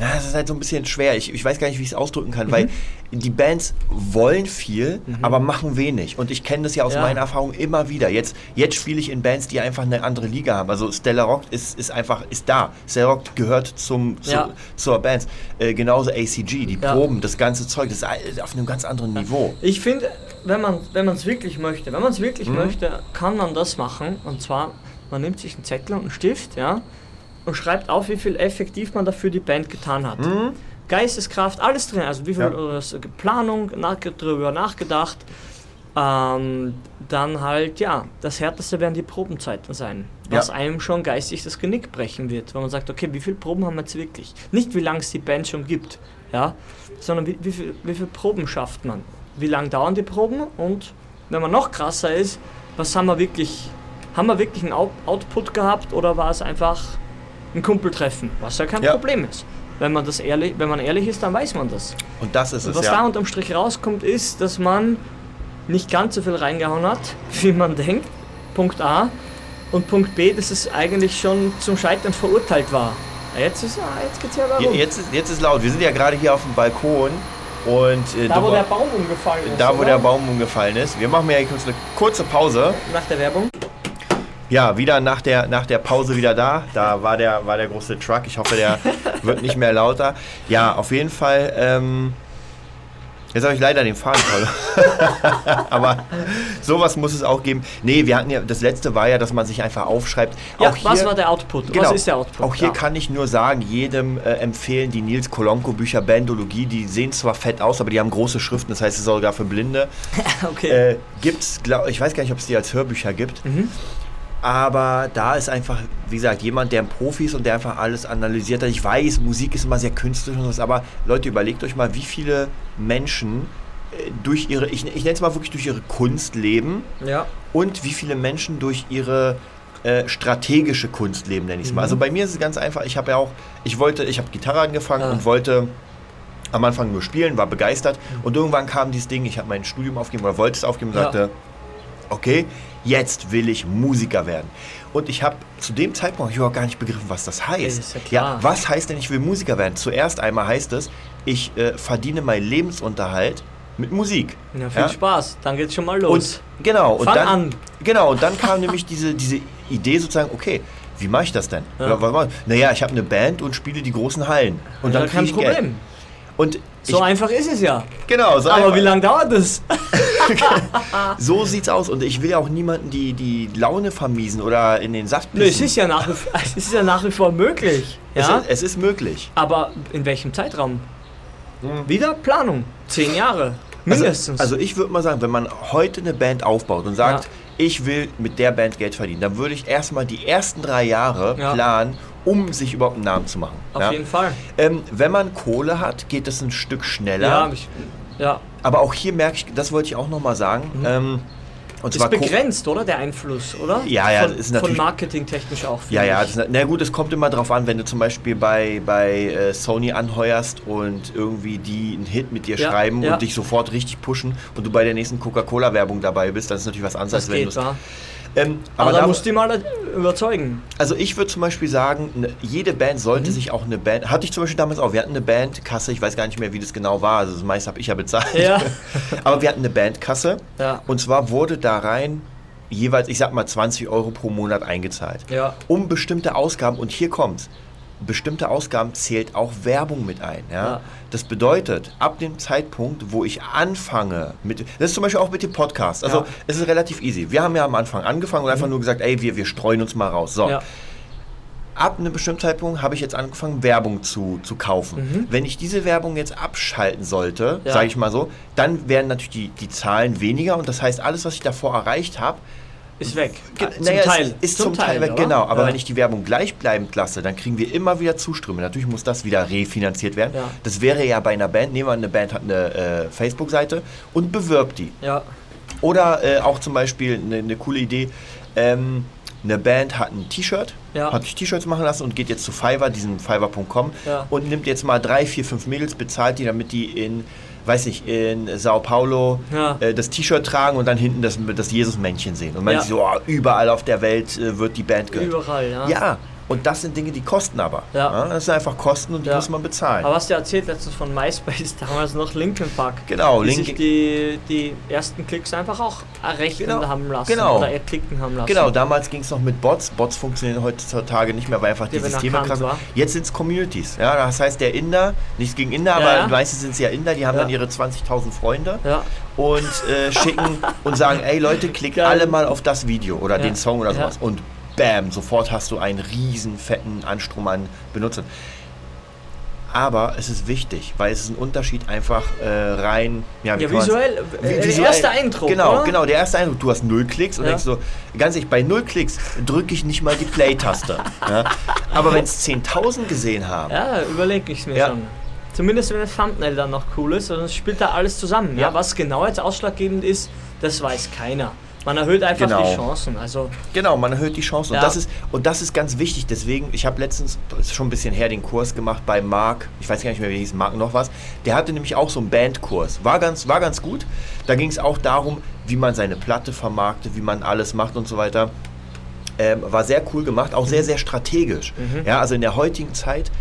A: das ist halt so ein bisschen schwer, ich, ich weiß gar nicht, wie ich es ausdrücken kann, weil
B: Mhm.
A: die Bands wollen viel, aber machen wenig. Und ich kenne das ja aus
B: Ja.
A: meiner Erfahrung immer wieder. Jetzt, jetzt spiele ich in Bands, die einfach eine andere Liga haben. Also Stella Rock ist, ist einfach, ist da. Stella Rock gehört zum, zu,
B: Ja.
A: zur Band. Äh, genauso ACG, die
B: Ja.
A: Proben, das ganze Zeug, das ist auf einem ganz anderen Niveau.
B: Ich finde, wenn man wenn es wirklich möchte, wenn man es wirklich
A: Mhm.
B: möchte, kann man das machen. Und zwar, man nimmt sich einen Zettel und einen Stift, ja, und schreibt auf, wie viel effektiv man dafür die Band getan hat. Geisteskraft, alles drin. Also wie viel
A: Mhm. Ja.
B: äh, Planung, nach, darüber nachgedacht. Ähm, dann halt, ja, das Härteste werden die Probenzeiten sein. Was
A: Ja.
B: einem schon geistig das Genick brechen wird, wenn man sagt, okay, wie viele Proben haben wir jetzt wirklich? Nicht wie lange es die Band schon gibt, ja, sondern wie, wie, viel, wie viele Proben schafft man? Wie lange dauern die Proben? Und wenn man noch krasser ist, was haben wir wirklich, haben wir wirklich einen Out Output gehabt oder war es einfach ein Kumpeltreffen? Was ja kein
A: Ja.
B: Problem ist. Wenn man das ehrlich, wenn man ehrlich ist, dann weiß man das.
A: Und das ist
B: Und
A: es,
B: was da
A: ja.
B: unterm Strich rauskommt, ist, dass man nicht ganz so viel reingehauen hat, wie man denkt. Punkt A. Und Punkt B, dass es eigentlich schon zum Scheitern verurteilt war. Jetzt ist ah, jetzt geht's ja darum.
A: Jetzt ist, jetzt ist laut. Wir sind ja gerade hier auf dem Balkon und äh,
B: Da, wo der Baum umgefallen ist.
A: da, wo
B: oder?
A: der Baum umgefallen ist. Wir machen ja kurz eine kurze Pause.
B: Nach der Werbung.
A: Ja, wieder nach der, nach der Pause wieder da. Da war der, war der große Truck. Ich hoffe, der wird nicht mehr lauter. Ja, auf jeden Fall. Ähm, jetzt habe ich leider den Faden verloren. Aber sowas muss es auch geben. Nee, wir hatten ja, das letzte war ja, dass man sich einfach aufschreibt.
B: Ja,
A: auch
B: was
A: hier-
B: war der Output?
A: Genau.
B: Was ist der Output?
A: Auch hier
B: ja.
A: kann ich nur sagen, jedem äh, empfehlen die Nils Kolonko Bücher Bandologie. Die sehen zwar fett aus, aber die haben große Schriften, das heißt, es ist sogar für Blinde.
B: okay.
A: Äh, gibt's, glaub, ich weiß gar nicht, ob es die als Hörbücher gibt.
B: Mhm.
A: Aber da ist einfach, wie gesagt, jemand, der ein Profi ist und der einfach alles analysiert hat. Ich weiß, Musik ist immer sehr künstlerisch und was, aber Leute, überlegt euch mal, wie viele Menschen äh, durch ihre, ich, ich nenne es mal wirklich durch ihre Kunst leben
B: ja.
A: und wie viele Menschen durch ihre äh, strategische Kunst leben, nenne ich es mal.
B: Mhm.
A: Also bei mir ist es ganz einfach, ich habe ja auch, ich wollte, ich habe Gitarre angefangen
B: Ah.
A: und wollte am Anfang nur spielen, war begeistert
B: Mhm.
A: und irgendwann kam dieses Ding, ich habe mein Studium aufgegeben oder wollte es aufgeben und
B: Ja.
A: sagte, okay, jetzt will ich Musiker werden. Und ich habe zu dem Zeitpunkt überhaupt gar nicht begriffen, was das heißt.
B: Ist ja klar.
A: was heißt denn, ich will Musiker werden? Zuerst einmal heißt es, ich äh, verdiene meinen Lebensunterhalt mit Musik.
B: ja, viel
A: Ja?
B: Spaß. Dann geht's schon mal los.
A: Und genau, und
B: Fang
A: dann,
B: an.
A: Genau, und dann kam nämlich diese, diese Idee sozusagen, okay, wie mache ich das denn?
B: Ja.
A: Naja, ich habe eine Band und spiele die großen Hallen. Und
B: ja,
A: dann
B: kein
A: ich Geld.
B: Problem.
A: Und
B: So
A: ich,
B: einfach ist es ja.
A: genau, so,
B: Aber
A: einfach,
B: wie lange dauert das?
A: so sieht's aus. Und ich will ja auch niemanden die, die Laune vermiesen oder in den Saft
B: Nö, es
A: pissen.
B: ist ja nach wie, es ist ja nach wie vor möglich.
A: es,
B: Ja?
A: ist, es ist möglich.
B: Aber in welchem Zeitraum?
A: Hm.
B: Wieder Planung. Zehn Jahre. Mindestens.
A: Also, also ich würde mal sagen, wenn man heute eine Band aufbaut und sagt,
B: Ja.
A: ich will mit der Band Geld verdienen, dann würde ich erstmal die ersten drei Jahre
B: Ja.
A: planen, um sich überhaupt einen Namen zu machen.
B: Auf
A: ja?
B: jeden Fall.
A: Ähm, wenn man Kohle hat, geht es ein Stück schneller.
B: Ja, ich, ja.
A: Aber auch hier merke ich, das wollte ich auch nochmal sagen. Ähm, und
B: Ist begrenzt, oder? Der Einfluss, oder?
A: Ja, ja,
B: Von,
A: ist
B: von
A: natürlich-
B: marketingtechnisch auch. finde
A: Ja, ja, das, na gut, es kommt immer drauf an, wenn du zum Beispiel bei, bei äh, Sony anheuerst und irgendwie die einen Hit mit dir
B: Ja,
A: schreiben
B: ja.
A: und dich sofort richtig pushen und du bei der nächsten Coca-Cola-Werbung dabei bist, dann ist natürlich was anderes,
B: das
A: wenn du? Ähm,
B: Aber,
A: aber
B: da musst du die mal überzeugen.
A: Also ich würde zum Beispiel sagen, ne, jede Band sollte
B: Mhm.
A: sich auch eine Band, hatte ich zum Beispiel damals auch, wir hatten eine Bandkasse, ich weiß gar nicht mehr, wie das genau war, also das meiste habe ich ja bezahlt.
B: Ja.
A: aber wir hatten eine Bandkasse
B: Ja.
A: und zwar wurde da rein jeweils, ich sag mal, 20 Euro pro Monat eingezahlt.
B: Ja.
A: Um bestimmte Ausgaben, und hier kommt's, bestimmte Ausgaben zählt auch Werbung mit ein. Ja?
B: Ja.
A: Das bedeutet, ab dem Zeitpunkt, wo ich anfange mit, das ist zum Beispiel auch mit dem Podcast, also
B: Ja.
A: es ist relativ easy. Wir haben ja am Anfang angefangen und einfach nur gesagt, ey, wir, wir streuen uns mal raus. So,
B: Ja.
A: ab einem bestimmten Zeitpunkt habe ich jetzt angefangen, Werbung zu, zu kaufen. Wenn ich diese Werbung jetzt abschalten sollte,
B: Mhm.
A: Sage ich mal so, dann werden natürlich die, die Zahlen weniger und das heißt, alles, was ich davor erreicht habe,
B: Ist weg.
A: Ge-
B: Ah, zum
A: naja,
B: Teil.
A: Ist zum, Teil, weg,
B: oder?
A: genau. Aber
B: ja.
A: wenn ich die Werbung gleichbleibend lasse, dann kriegen wir immer wieder Zuströme. Natürlich muss das wieder refinanziert werden.
B: Ja.
A: Das wäre ja bei einer Band, nehmen wir an, eine Band hat eine äh, Facebook-Seite und bewirbt die.
B: Ja.
A: Oder äh, auch zum Beispiel eine, eine coole Idee, ähm, eine Band hat ein T-Shirt,
B: Ja.
A: hat sich T-Shirts machen lassen und geht jetzt zu Fiverr, diesen Fiverr.com und nimmt jetzt mal drei, vier, fünf Mädels, bezahlt die, damit die in, weiß ich, in Sao Paulo
B: Ja.
A: äh, das T-Shirt tragen und dann hinten das, das Jesus-Männchen sehen. Und man
B: Ja.
A: sieht so, oh, überall auf der Welt äh, wird die Band gehört.
B: Überall, ja.
A: Ja, und das sind Dinge, die kosten aber.
B: Ja.
A: Das sind einfach Kosten und die
B: Ja.
A: muss man bezahlen.
B: Aber hast du ja erzählt letztens von MySpace, damals noch Linkin Park.
A: Genau, Linkin-
B: sich die, die ersten Klicks einfach auch errechnen
A: Genau,
B: haben lassen.
A: genau.
B: Oder erklicken haben lassen.
A: Genau, damals ging es noch mit Bots. Bots funktionieren heutzutage nicht mehr, weil einfach die,
B: Die
A: Systeme krass
B: wa?
A: Jetzt sind es Communities. Ja, das heißt, der Inder, nichts gegen Inder,
B: Ja,
A: aber
B: ja.
A: meistens sind es ja Inder, die haben dann ihre 20.000 Freunde und äh, schicken und sagen, ey Leute, klickt
B: Geil.
A: alle mal auf das Video oder den Song oder sowas. Und bam, sofort hast du einen riesen fetten Anstrom an Benutzern. Aber es ist wichtig, weil es ist ein Unterschied einfach äh, rein. Ja, wie
B: Ja, visuell, äh,
A: Vi-
B: der
A: visuell-
B: erste Eindruck,
A: Genau,
B: oder?
A: genau, der erste Eindruck. Du hast null Klicks und
B: Ja.
A: denkst so, ganz ehrlich, bei null Klicks drücke ich nicht mal die Play-Taste. ja? Aber wenn es 10.000 gesehen haben,
B: Ja, überlege ich mir
A: Ja.
B: schon. Zumindest wenn das Thumbnail dann noch cool ist, dann spielt da alles zusammen. Ja.
A: Ja.
B: Was genau jetzt ausschlaggebend ist, das weiß keiner. Man erhöht einfach
A: Genau.
B: die Chancen. Also,
A: genau, man erhöht die Chancen.
B: Ja.
A: Und, das ist, und das ist ganz wichtig. Deswegen, ich habe letztens, schon ein bisschen her, den Kurs gemacht bei Marc. Ich weiß gar nicht mehr, wie hieß Marc noch was. Der hatte nämlich auch so einen Bandkurs. War ganz, war ganz gut. Da ging es auch darum, wie man seine Platte vermarktet, wie man alles macht und so weiter. Ähm, war sehr cool gemacht, auch sehr, sehr strategisch. Ja, also in der heutigen Zeit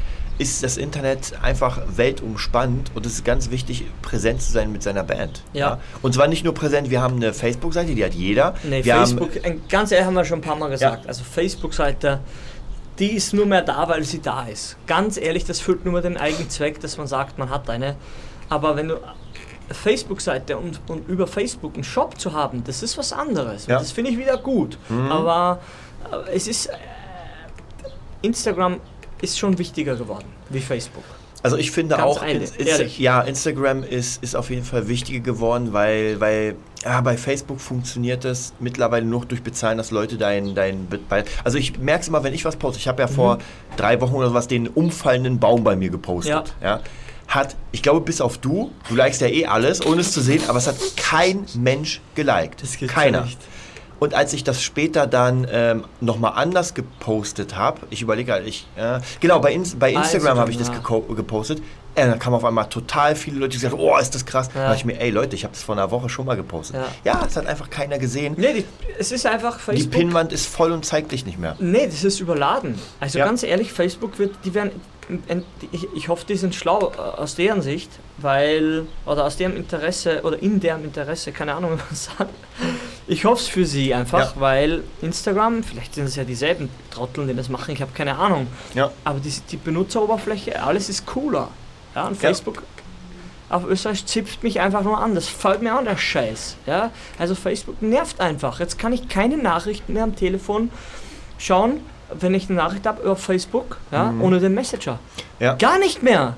A: ist das Internet einfach weltumspannend und es ist ganz wichtig, präsent zu sein mit seiner Band.
B: Ja.
A: Und zwar nicht nur präsent, wir haben eine Facebook-Seite, die hat jeder.
B: Nee,
A: wir
B: Facebook,
A: Haben,
B: ganz ehrlich haben wir schon ein paar Mal gesagt. Also Facebook-Seite, die ist nur mehr da, weil sie da ist. Ganz ehrlich, das füllt nur den Eigenzweck, dass man sagt, man hat eine. Aber wenn du eine Facebook-Seite und, und über Facebook einen Shop zu haben, das ist was anderes.
A: Ja.
B: Das finde ich wieder gut. Aber äh, es ist. Äh, Instagram ist schon wichtiger geworden wie Facebook.
A: also ich finde
B: Ganz
A: auch,
B: ehrlich,
A: Insta- ja, Instagram ist, ist auf jeden Fall wichtiger geworden, weil, weil ja, bei Facebook funktioniert das mittlerweile nur durch Bezahlen, dass Leute dein, dein also ich merke es immer, wenn ich was poste, ich habe ja vor drei Wochen oder sowas den umfallenden Baum bei mir gepostet. Ja. Hat, ich glaube, bis auf du, du likest ja eh alles, ohne es zu sehen, aber es hat kein Mensch geliked.
B: Das geht
A: Keiner.
B: nicht.
A: Und als ich das später dann ähm, nochmal anders gepostet habe, ich überlege, halt, ich, äh, genau, bei, Ins bei
B: Ah,
A: Instagram habe ich das gepostet. Äh, dann kamen auf einmal total viele Leute, die gesagt haben, oh, ist das krass. Da
B: Ja.
A: dachte ich mir, ey Leute, ich habe das vor einer Woche schon mal gepostet.
B: Ja.
A: Ja, es hat einfach keiner gesehen.
B: Nee, die, es ist einfach
A: Die
B: Facebook.
A: Pinnwand ist voll und zeigt dich nicht mehr.
B: Nee, das ist überladen. Also
A: Ja.
B: ganz ehrlich, Facebook wird, die werden, ich, ich hoffe, die sind schlau äh, aus deren Sicht, weil, oder aus deren Interesse, oder in deren Interesse, keine Ahnung, wie man sagt. Ich hoffe es für sie einfach,
A: Ja.
B: weil Instagram, vielleicht sind es ja dieselben Trotteln, die das machen, ich habe keine Ahnung.
A: Ja.
B: Aber die, die Benutzeroberfläche, alles ist cooler. Ja, und. Facebook auf Österreich zipft mich einfach nur an. Das fällt mir an, der Scheiß. Ja? Also Facebook nervt einfach. Jetzt kann ich keine Nachrichten mehr am Telefon schauen, wenn ich eine Nachricht habe über Facebook, ja, ohne den Messenger.
A: Mhm. Ja.
B: Gar nicht mehr.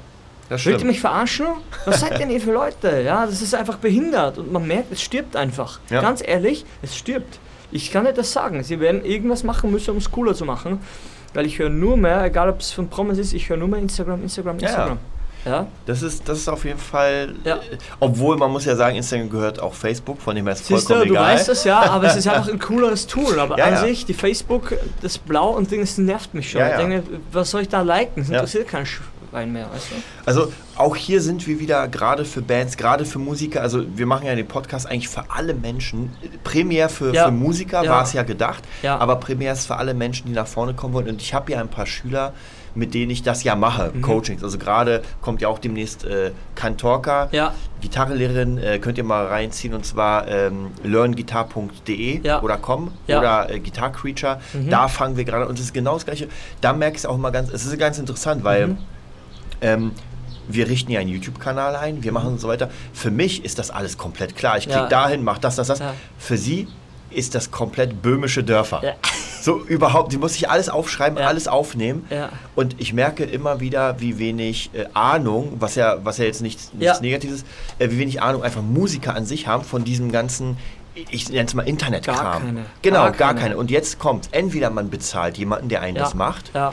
A: Das
B: ihr
A: stimmt.
B: mich verarschen? Was seid denn ihr für Leute? Ja, das ist einfach behindert und man merkt, es stirbt einfach.
A: Ja.
B: Ganz ehrlich, es stirbt. Ich kann nicht das sagen. Sie werden irgendwas machen müssen, um es cooler zu machen. Weil ich höre nur mehr, egal ob es von Promis ist, ich höre nur mehr Instagram, Instagram,
A: Ja.
B: Instagram. Ja,
A: Das ist, das ist auf jeden Fall,
B: Ja.
A: äh, obwohl man muss ja sagen, Instagram gehört auch Facebook, von dem her ist
B: Siehst
A: vollkommen
B: du, du
A: egal.
B: weißt das ja, aber es ist einfach ein cooleres Tool. Aber
A: Ja,
B: an
A: ja.
B: sich, die Facebook, das Blau und Ding, das nervt mich schon.
A: Ja,
B: Ich
A: ja.
B: denke, was soll ich da liken? Das
A: Ja.
B: interessiert kein Schwein mehr, weißt du?
A: Also auch hier sind wir wieder gerade für Bands, gerade für Musiker. Also wir machen ja den Podcast eigentlich für alle Menschen. Primär für,
B: Ja.
A: für Musiker
B: Ja.
A: war es ja gedacht,
B: Ja.
A: aber primär ist für alle Menschen, die nach vorne kommen wollen. Und ich habe ja ein paar Schüler, mit denen ich das ja mache,
B: Mhm.
A: Coachings. Also gerade kommt ja auch demnächst äh, Kantorka,
B: Ja.
A: Gitarrelehrerin, äh, könnt ihr mal reinziehen und zwar ähm, learnguitar.de
B: Ja.
A: oder com
B: Ja.
A: oder äh, Guitar Creature.
B: Mhm.
A: Da fangen wir gerade und es ist genau das gleiche. Da merke ich es auch mal ganz, es ist ganz interessant, weil
B: Mhm.
A: Ähm, wir richten ja einen YouTube-Kanal ein, wir machen und so weiter. Für mich ist das alles komplett klar. Ich klicke
B: Ja.
A: dahin, mach das, das, das.
B: Ja.
A: Für sie ist das komplett böhmische Dörfer.
B: Ja.
A: So überhaupt, die muss sich alles aufschreiben,
B: Ja.
A: alles aufnehmen.
B: Ja.
A: Und ich merke immer wieder, wie wenig äh, Ahnung, was ja, was ja jetzt nichts, nichts. Negatives ist, äh, wie wenig Ahnung einfach Musiker an sich haben von diesem ganzen, ich nenne es mal Internetkram.
B: Gar keine.
A: Genau,
B: Gar
A: gar,
B: keine.
A: keine. Und jetzt kommt, entweder man bezahlt jemanden, der einen das macht,
B: Ja.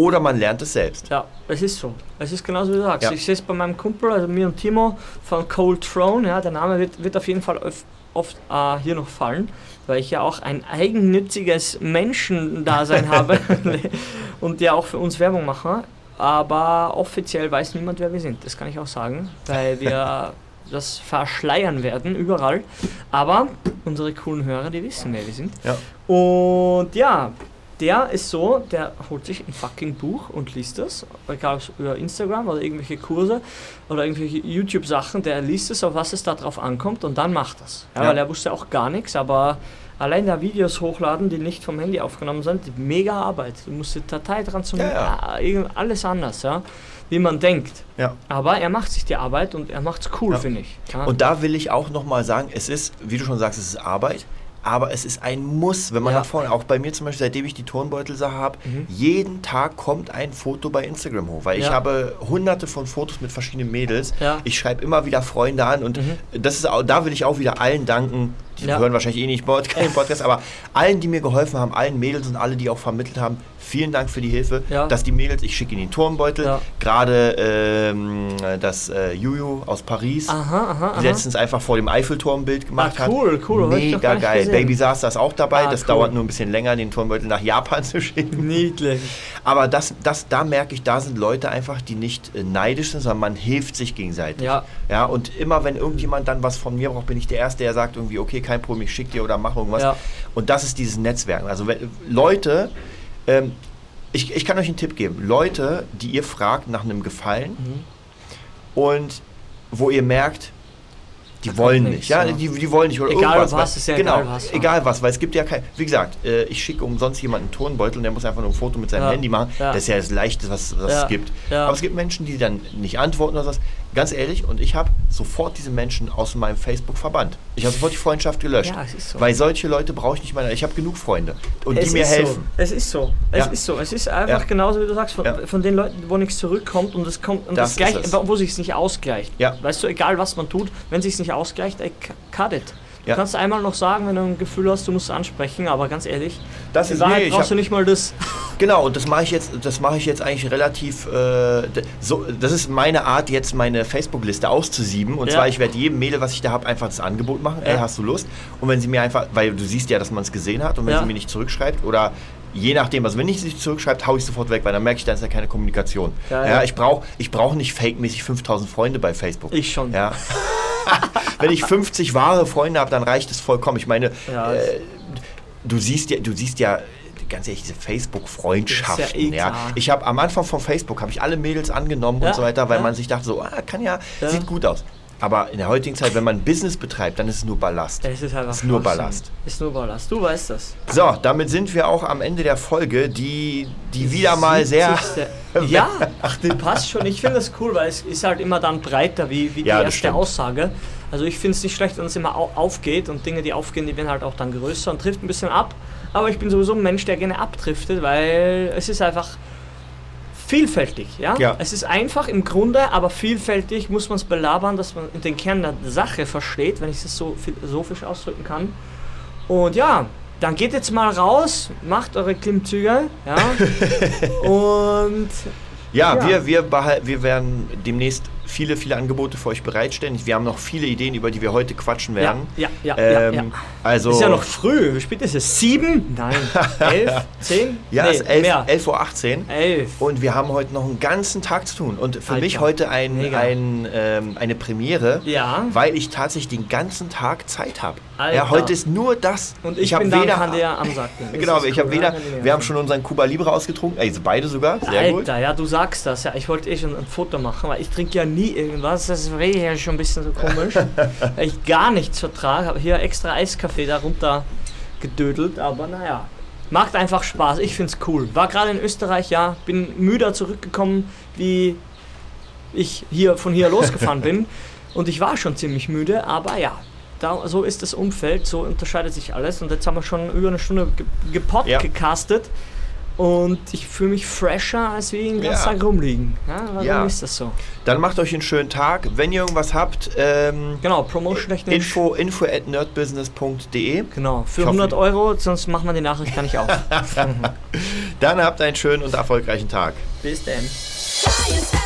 A: Oder man lernt es selbst.
B: Ja, es ist so. Es ist genauso wie du sagst.
A: Ja.
B: Ich sehe es bei meinem Kumpel, also mir und Timo von Cold Throne. Ja, der Name wird, wird auf jeden Fall öf- oft äh, hier noch fallen, weil ich ja auch ein eigennütziges Menschendasein habe und ja auch für uns Werbung mache. Aber offiziell weiß niemand, wer wir sind. Das kann ich auch sagen, weil wir das verschleiern werden überall. Aber unsere coolen Hörer, die wissen, wer wir sind.
A: Ja.
B: Und ja, der ist so, der holt sich ein fucking Buch und liest das, egal ob es über Instagram oder irgendwelche Kurse oder irgendwelche YouTube-Sachen, der liest es, auf was es da drauf ankommt und dann macht das. Ja,
A: Ja.
B: Weil er wusste auch gar nichts, aber allein da Videos hochladen, die nicht vom Handy aufgenommen sind, mega Arbeit. Du musst die Datei transformieren,
A: Ja,
B: ah, irgend- alles anders, ja, wie man denkt.
A: Ja.
B: Aber er macht sich die Arbeit und er macht's cool,
A: Ja.
B: finde ich. Ja.
A: Und da will ich auch nochmal sagen, es ist, wie du schon sagst, es ist Arbeit, aber es ist ein Muss, wenn man
B: Ja.
A: nach vorne, auch bei mir zum Beispiel, seitdem ich die Turnbeutelsache habe,
B: Mhm.
A: jeden Tag kommt ein Foto bei Instagram hoch, weil ich
B: Ja.
A: habe hunderte von Fotos mit verschiedenen Mädels.
B: Ja.
A: Ich schreibe immer wieder Freunde an und
B: Mhm.
A: das ist auch, da will ich auch wieder allen danken. Die
B: Ja.
A: hören wahrscheinlich eh nicht keinen Podcast, aber allen, die mir geholfen haben, allen Mädels und alle, die auch vermittelt haben, vielen Dank für die Hilfe.
B: Ja.
A: Dass die Mädels, ich schicke ihnen den Turmbeutel,
B: Ja.
A: gerade ähm, das äh, Juju aus Paris
B: Aha, aha, aha.
A: die letztens einfach vor dem Eiffelturm ein Bild gemacht
B: Ah, cool,
A: hat.
B: cool, ich noch gar
A: Mega geil.
B: gesehen.
A: Baby Saster ist auch dabei.
B: Ah,
A: das
B: cool.
A: dauert nur ein bisschen länger, den Turmbeutel nach Japan zu schicken.
B: Niedlich.
A: Aber das, das, da merke ich, da sind Leute einfach, die nicht äh, neidisch sind, sondern man hilft sich gegenseitig.
B: Ja.
A: ja. Und immer, wenn irgendjemand dann was von mir braucht, bin ich der Erste, der sagt irgendwie, okay, kein Problem, ich schicke dir oder mach irgendwas.
B: Ja.
A: Und das ist dieses Netzwerk. Also wenn, Leute, ähm, ich, ich kann euch einen Tipp geben. Leute, die ihr fragt nach einem Gefallen
B: Mhm.
A: und wo ihr merkt, die
B: Da
A: wollen nicht. Ja,
B: ja.
A: die, die wollen nicht oder
B: Egal
A: irgendwas.
B: was,
A: weil-
B: ist ja
A: genau,
B: egal was,
A: egal was, weil es gibt ja kein, wie gesagt, äh, ich schicke umsonst jemanden einen Turnbeutel und der muss einfach nur ein Foto mit seinem
B: Ja,
A: Handy machen.
B: ja.
A: Das ist ja das Leichteste, was, was es gibt. Aber es gibt Menschen, die dann nicht antworten oder was. Ganz ehrlich, und ich habe sofort diese Menschen aus meinem Facebook verbannt. Ich habe sofort die Freundschaft gelöscht.
B: Ja, es ist so.
A: Weil solche Leute brauche ich nicht mehr. Ich habe genug Freunde. Und die
B: Es
A: mir
B: ist
A: helfen.
B: So. Es ist so. Es
A: Ja.
B: ist so. Es ist einfach
A: Ja.
B: genauso, wie du sagst, von,
A: Ja.
B: von den Leuten, wo nichts zurückkommt und es kommt und
A: Das
B: das, gleich, wo sich es nicht ausgleicht. Weißt du, egal was man tut, wenn sich nicht ausgleicht, ey, cut it. Du
A: Ja.
B: kannst einmal noch sagen, wenn du ein Gefühl hast, du musst es ansprechen, aber ganz ehrlich,
A: Das ist-
B: Wahrheit
A: nee, ich
B: brauchst
A: hab-
B: du nicht mal das.
A: Genau, und das mache ich jetzt, das mache ich jetzt eigentlich relativ. Äh, so, das ist meine Art, jetzt meine Facebook-Liste auszusieben. Und
B: Ja.
A: zwar, ich werde jedem Mädel, was ich da habe, einfach das Angebot machen. Ey,
B: Ja.
A: hast du Lust? Und wenn sie mir einfach, weil du siehst ja, dass man es gesehen hat, und wenn sie mir nicht zurückschreibt oder je nachdem, also wenn ich sie nicht zurückschreibt, hau ich sofort weg, weil dann merke ich, da ist ja keine Kommunikation.
B: Ja,
A: Ja,
B: ja.
A: ich brauche ich brauch nicht fake-mäßig 5000 Freunde bei Facebook.
B: Ich schon.
A: Ja. wenn ich 50 wahre Freunde habe, dann reicht es vollkommen. Ich meine,
B: Ja,
A: äh, du siehst ja, du siehst ja ganz ehrlich diese Facebook-Freundschaften.
B: Ja eh
A: Ja,
B: klar.
A: ich habe am Anfang von Facebook habe ich alle Mädels angenommen
B: Ja,
A: und so weiter, weil
B: ja.
A: man sich dachte so, ah, kann ja,
B: Ja.
A: sieht gut aus. Aber in der heutigen Zeit, wenn man Business betreibt, dann ist es nur Ballast.
B: Es ist einfach
A: ist nur. Ballast.
B: Ist nur Ballast. Du weißt das.
A: So, damit sind wir auch am Ende der Folge, die, die wieder mal sehr.
B: 70. Ja, ach, die passt schon. Ich finde das cool, weil es ist halt immer dann breiter wie, wie
A: Ja,
B: die
A: das
B: erste
A: stimmt.
B: Aussage. Also ich finde es nicht schlecht, wenn es immer au aufgeht und Dinge, die aufgehen, die werden halt auch dann größer und trifft ein bisschen ab. Aber ich bin sowieso ein Mensch, der gerne abdriftet, weil es ist einfach vielfältig, ja?
A: Ja.
B: Es ist einfach im Grunde, aber vielfältig muss man es belabern, dass man den Kern der Sache versteht, wenn ich es so philosophisch ausdrücken kann. Und ja, dann geht jetzt mal raus, macht eure Klimmzüge, ja? Und
A: Ja,
B: Ja.
A: Wir, wir, wir werden demnächst viele, viele Angebote für euch bereitstellen. Wir haben noch viele Ideen, über die wir heute quatschen
B: ja,
A: werden.
B: ja, ja,
A: ähm,
B: ja, ja.
A: Also,
B: Ist ja noch früh. Wie spät ist es? Sieben? Nein. Elf? Zehn?
A: ja,
B: nee,
A: es ist 11
B: mehr.
A: 11.18 Uhr.
B: Elf.
A: Und wir haben heute noch einen ganzen Tag zu tun. Und für
B: Alter,
A: mich heute ein, ein, ähm, eine Premiere,
B: Ja.
A: weil ich tatsächlich den ganzen Tag Zeit habe. Ja, heute ist nur das.
B: Und ich,
A: hab
B: bin dann
A: weder,
B: kann der ansacken. Das
A: Genau, ich habe
B: cool,
A: weder.
B: ja, kann ich mir
A: Wir haben schon unseren Cuba Libre ausgetrunken, also beide sogar. Sehr
B: Alter,
A: gut.
B: ja, du sagst das. Ja, ich wollte eh schon ein Foto machen, weil ich trinke ja nie irgendwas. Das wäre ja schon ein bisschen so komisch. weil ich gar nichts vertrage. Habe hier extra Eiskaffee darunter gedödelt, aber naja. Macht einfach Spaß. Ich find's cool. War gerade in Österreich, ja. Bin müder zurückgekommen, wie ich hier von hier losgefahren bin. Und ich war schon ziemlich müde, aber ja. Da, so ist das Umfeld, so unterscheidet sich alles. Und jetzt haben wir schon über eine Stunde ge gepodcastet. Und ich fühle mich fresher, als wir den ganzen
A: Ja.
B: Tag rumliegen. Ja, warum
A: Ja.
B: ist das so?
A: Dann macht euch einen schönen Tag. Wenn ihr irgendwas habt, ähm,
B: Genau, promotion-technisch.
A: info, info at nerdbusiness.de.
B: Genau, für
A: Ich hoffe-
B: 100 Euro, sonst machen wir die Nachricht gar nicht auf.
A: Dann habt einen schönen und erfolgreichen Tag.
B: Bis dann.